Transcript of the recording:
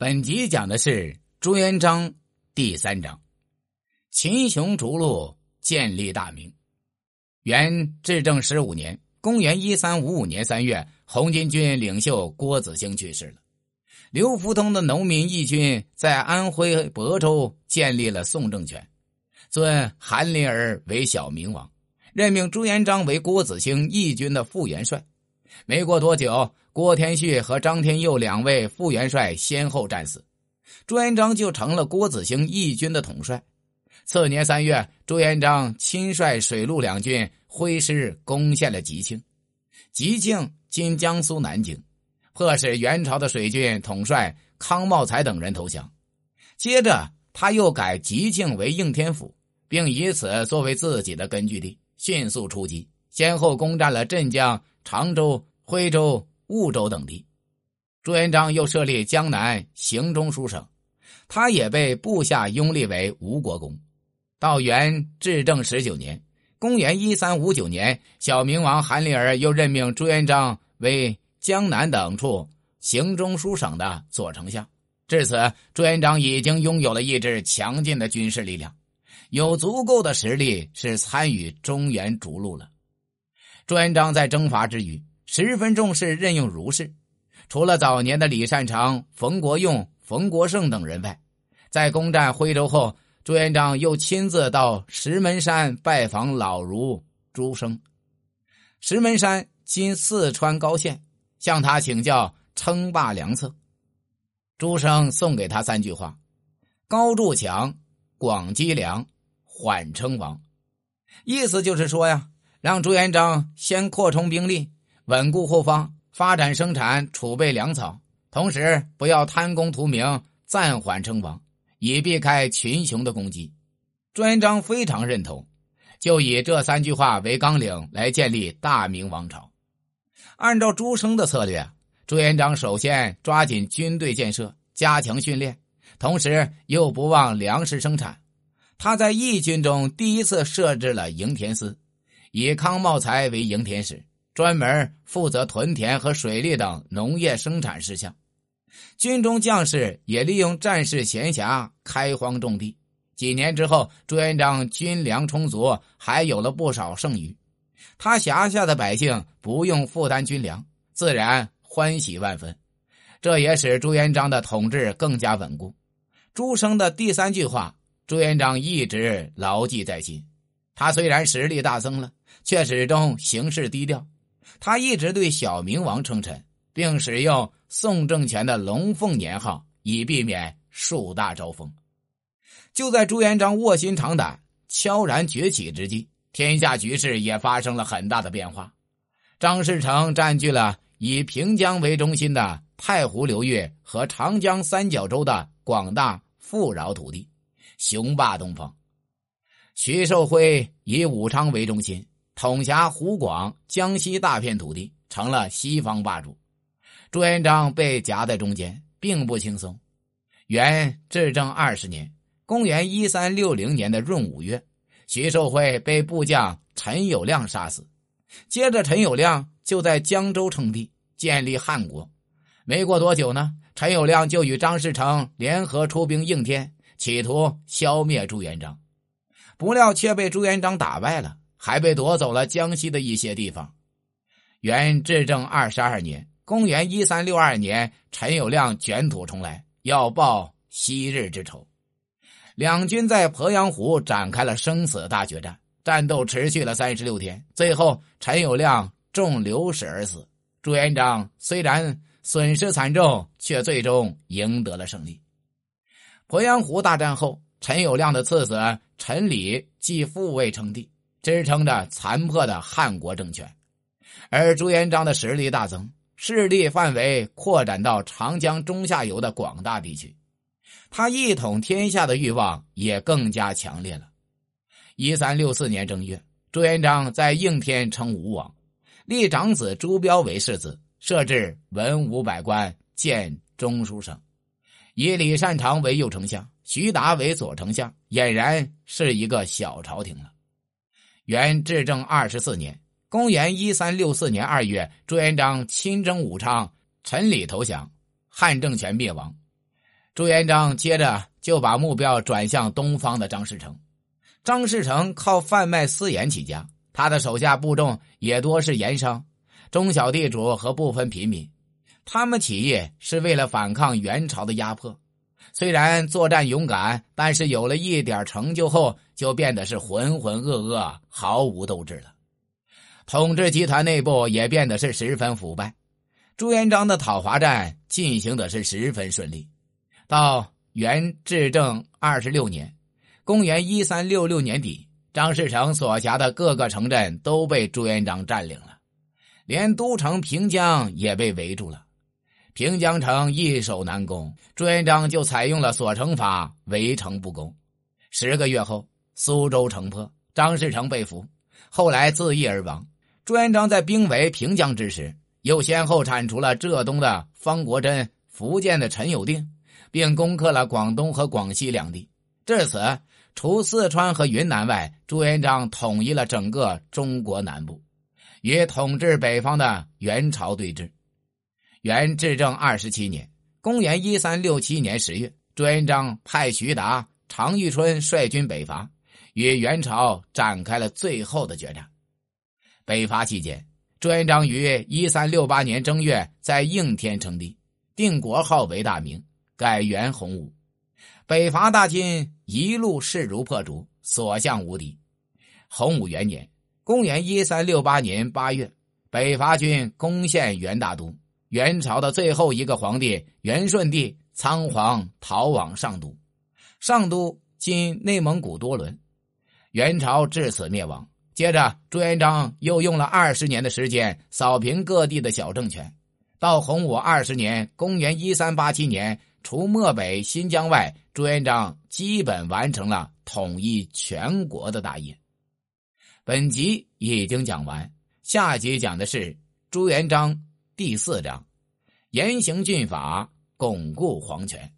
本集讲的是朱元璋第三章，秦雄逐鹿，建立大明。元至正十五年，公元一三五五年三月，红巾军领袖郭子兴去世了。刘福通的农民义军在安徽亳州建立了宋政权，尊韩林儿为小明王，任命朱元璋为郭子兴义军的副元帅。没过多久，郭天旭和张天佑两位副元帅先后战死，朱元璋就成了郭子兴义军的统帅。次年三月，朱元璋亲率水陆两军挥师攻陷了吉庆，吉庆今江苏南京，迫使元朝的水军统帅康茂才等人投降。接着，他又改吉庆为应天府，并以此作为自己的根据地，迅速出击，先后攻占了镇江。常州、徽州、婺州等地，朱元璋又设立江南行中书省，他也被部下拥立为吴国公。到元至正十九年（公元一三五九年），小明王韩林儿又任命朱元璋为江南等处行中书省的左丞相。至此，朱元璋已经拥有了一支强劲的军事力量，有足够的实力是参与中原逐鹿了。朱元璋在征伐之余，十分重视任用儒士。除了早年的李善长、冯国用、冯国胜等人外，在攻占徽州后，朱元璋又亲自到石门山拜访老儒朱生。石门山今四川高县，向他请教称霸良策。朱生送给他三句话：高筑墙，广积粮，缓称王。意思就是说呀。让朱元璋先扩充兵力，稳固后方，发展生产，储备粮草，同时不要贪功图名，暂缓称王，以避开群雄的攻击。朱元璋非常认同，就以这三句话为纲领来建立大明王朝。按照朱生的策略，朱元璋首先抓紧军队建设，加强训练，同时又不忘粮食生产。他在义军中第一次设置了营田司。以康茂才为营田使，专门负责屯田和水利等农业生产事项。军中将士也利用战事闲暇开荒种地。几年之后，朱元璋军粮充足，还有了不少剩余。他辖下的百姓不用负担军粮，自然欢喜万分。这也使朱元璋的统治更加稳固。朱生的第三句话，朱元璋一直牢记在心。他虽然实力大增了。却始终行事低调，他一直对小明王称臣，并使用宋政权的龙凤年号，以避免树大招风。就在朱元璋卧薪尝胆、悄然崛起之际，天下局势也发生了很大的变化。张士诚占据了以平江为中心的太湖流域和长江三角洲的广大富饶土地，雄霸东方。徐寿辉以武昌为中心。统辖湖广、江西大片土地，成了西方霸主。朱元璋被夹在中间，并不轻松。元至正二十年（公元一三六零年的闰五月），徐寿辉被部将陈友谅杀死。接着，陈友谅就在江州称帝，建立汉国。没过多久呢，陈友谅就与张士诚联合出兵应天，企图消灭朱元璋，不料却被朱元璋打败了。还被夺走了江西的一些地方。元至正二十二年（公元一三六二年），陈友谅卷土重来，要报昔日之仇。两军在鄱阳湖展开了生死大决战，战斗持续了三十六天。最后，陈友谅中流矢而死。朱元璋虽然损失惨重，却最终赢得了胜利。鄱阳湖大战后，陈友谅的次子陈理继父位称帝。支撑着残破的汉国政权，而朱元璋的实力大增，势力范围扩展到长江中下游的广大地区，他一统天下的欲望也更加强烈了。一三六四年正月，朱元璋在应天称吴王，立长子朱标为世子，设置文武百官，建中书省，以李善长为右丞相，徐达为左丞相，俨然是一个小朝廷了。元至正二十四年（公元一三六四年二月），朱元璋亲征武昌，陈李投降，汉政权灭亡。朱元璋接着就把目标转向东方的张士诚。张士诚靠贩卖私盐起家，他的手下部众也多是盐商、中小地主和部分平民。他们起义是为了反抗元朝的压迫，虽然作战勇敢，但是有了一点成就后，就变得是浑浑噩噩，毫无斗志了。统治集团内部也变得是十分腐败。朱元璋的讨伐战进行的是十分顺利，到元至正二十六年。公元一三六六年底，张士诚所辖的各个城镇都被朱元璋占领了，连都城平江也被围住了。平江城易守难攻，朱元璋就采用了锁城法，围城不攻。十个月后，苏州城破，张士诚被俘，后来自缢而亡。朱元璋在兵围平江之时，又先后铲除了浙东的方国珍、福建的陈友定，并攻克了广东和广西两地。至此。除四川和云南外，朱元璋统一了整个中国南部，与统治北方的元朝对峙。元至正二十七年（公元一三六七年十月），朱元璋派徐达、常遇春率军北伐，与元朝展开了最后的决战。北伐期间，朱元璋于一三六八年正月在应天称帝，定国号为大明，改元洪武。北伐大军一路势如破竹，所向无敌。洪武元年（公元一三六八年八月），北伐军攻陷元大都，元朝的最后一个皇帝元顺帝仓皇逃往上都。上都今内蒙古多伦，元朝至此灭亡。接着，朱元璋又用了二十年的时间扫平各地的小政权。到洪武二十年（公元一三八七年）。除漠北、新疆外，朱元璋基本完成了统一全国的大业。本集已经讲完，下集讲的是朱元璋第四章：严刑峻法，巩固皇权。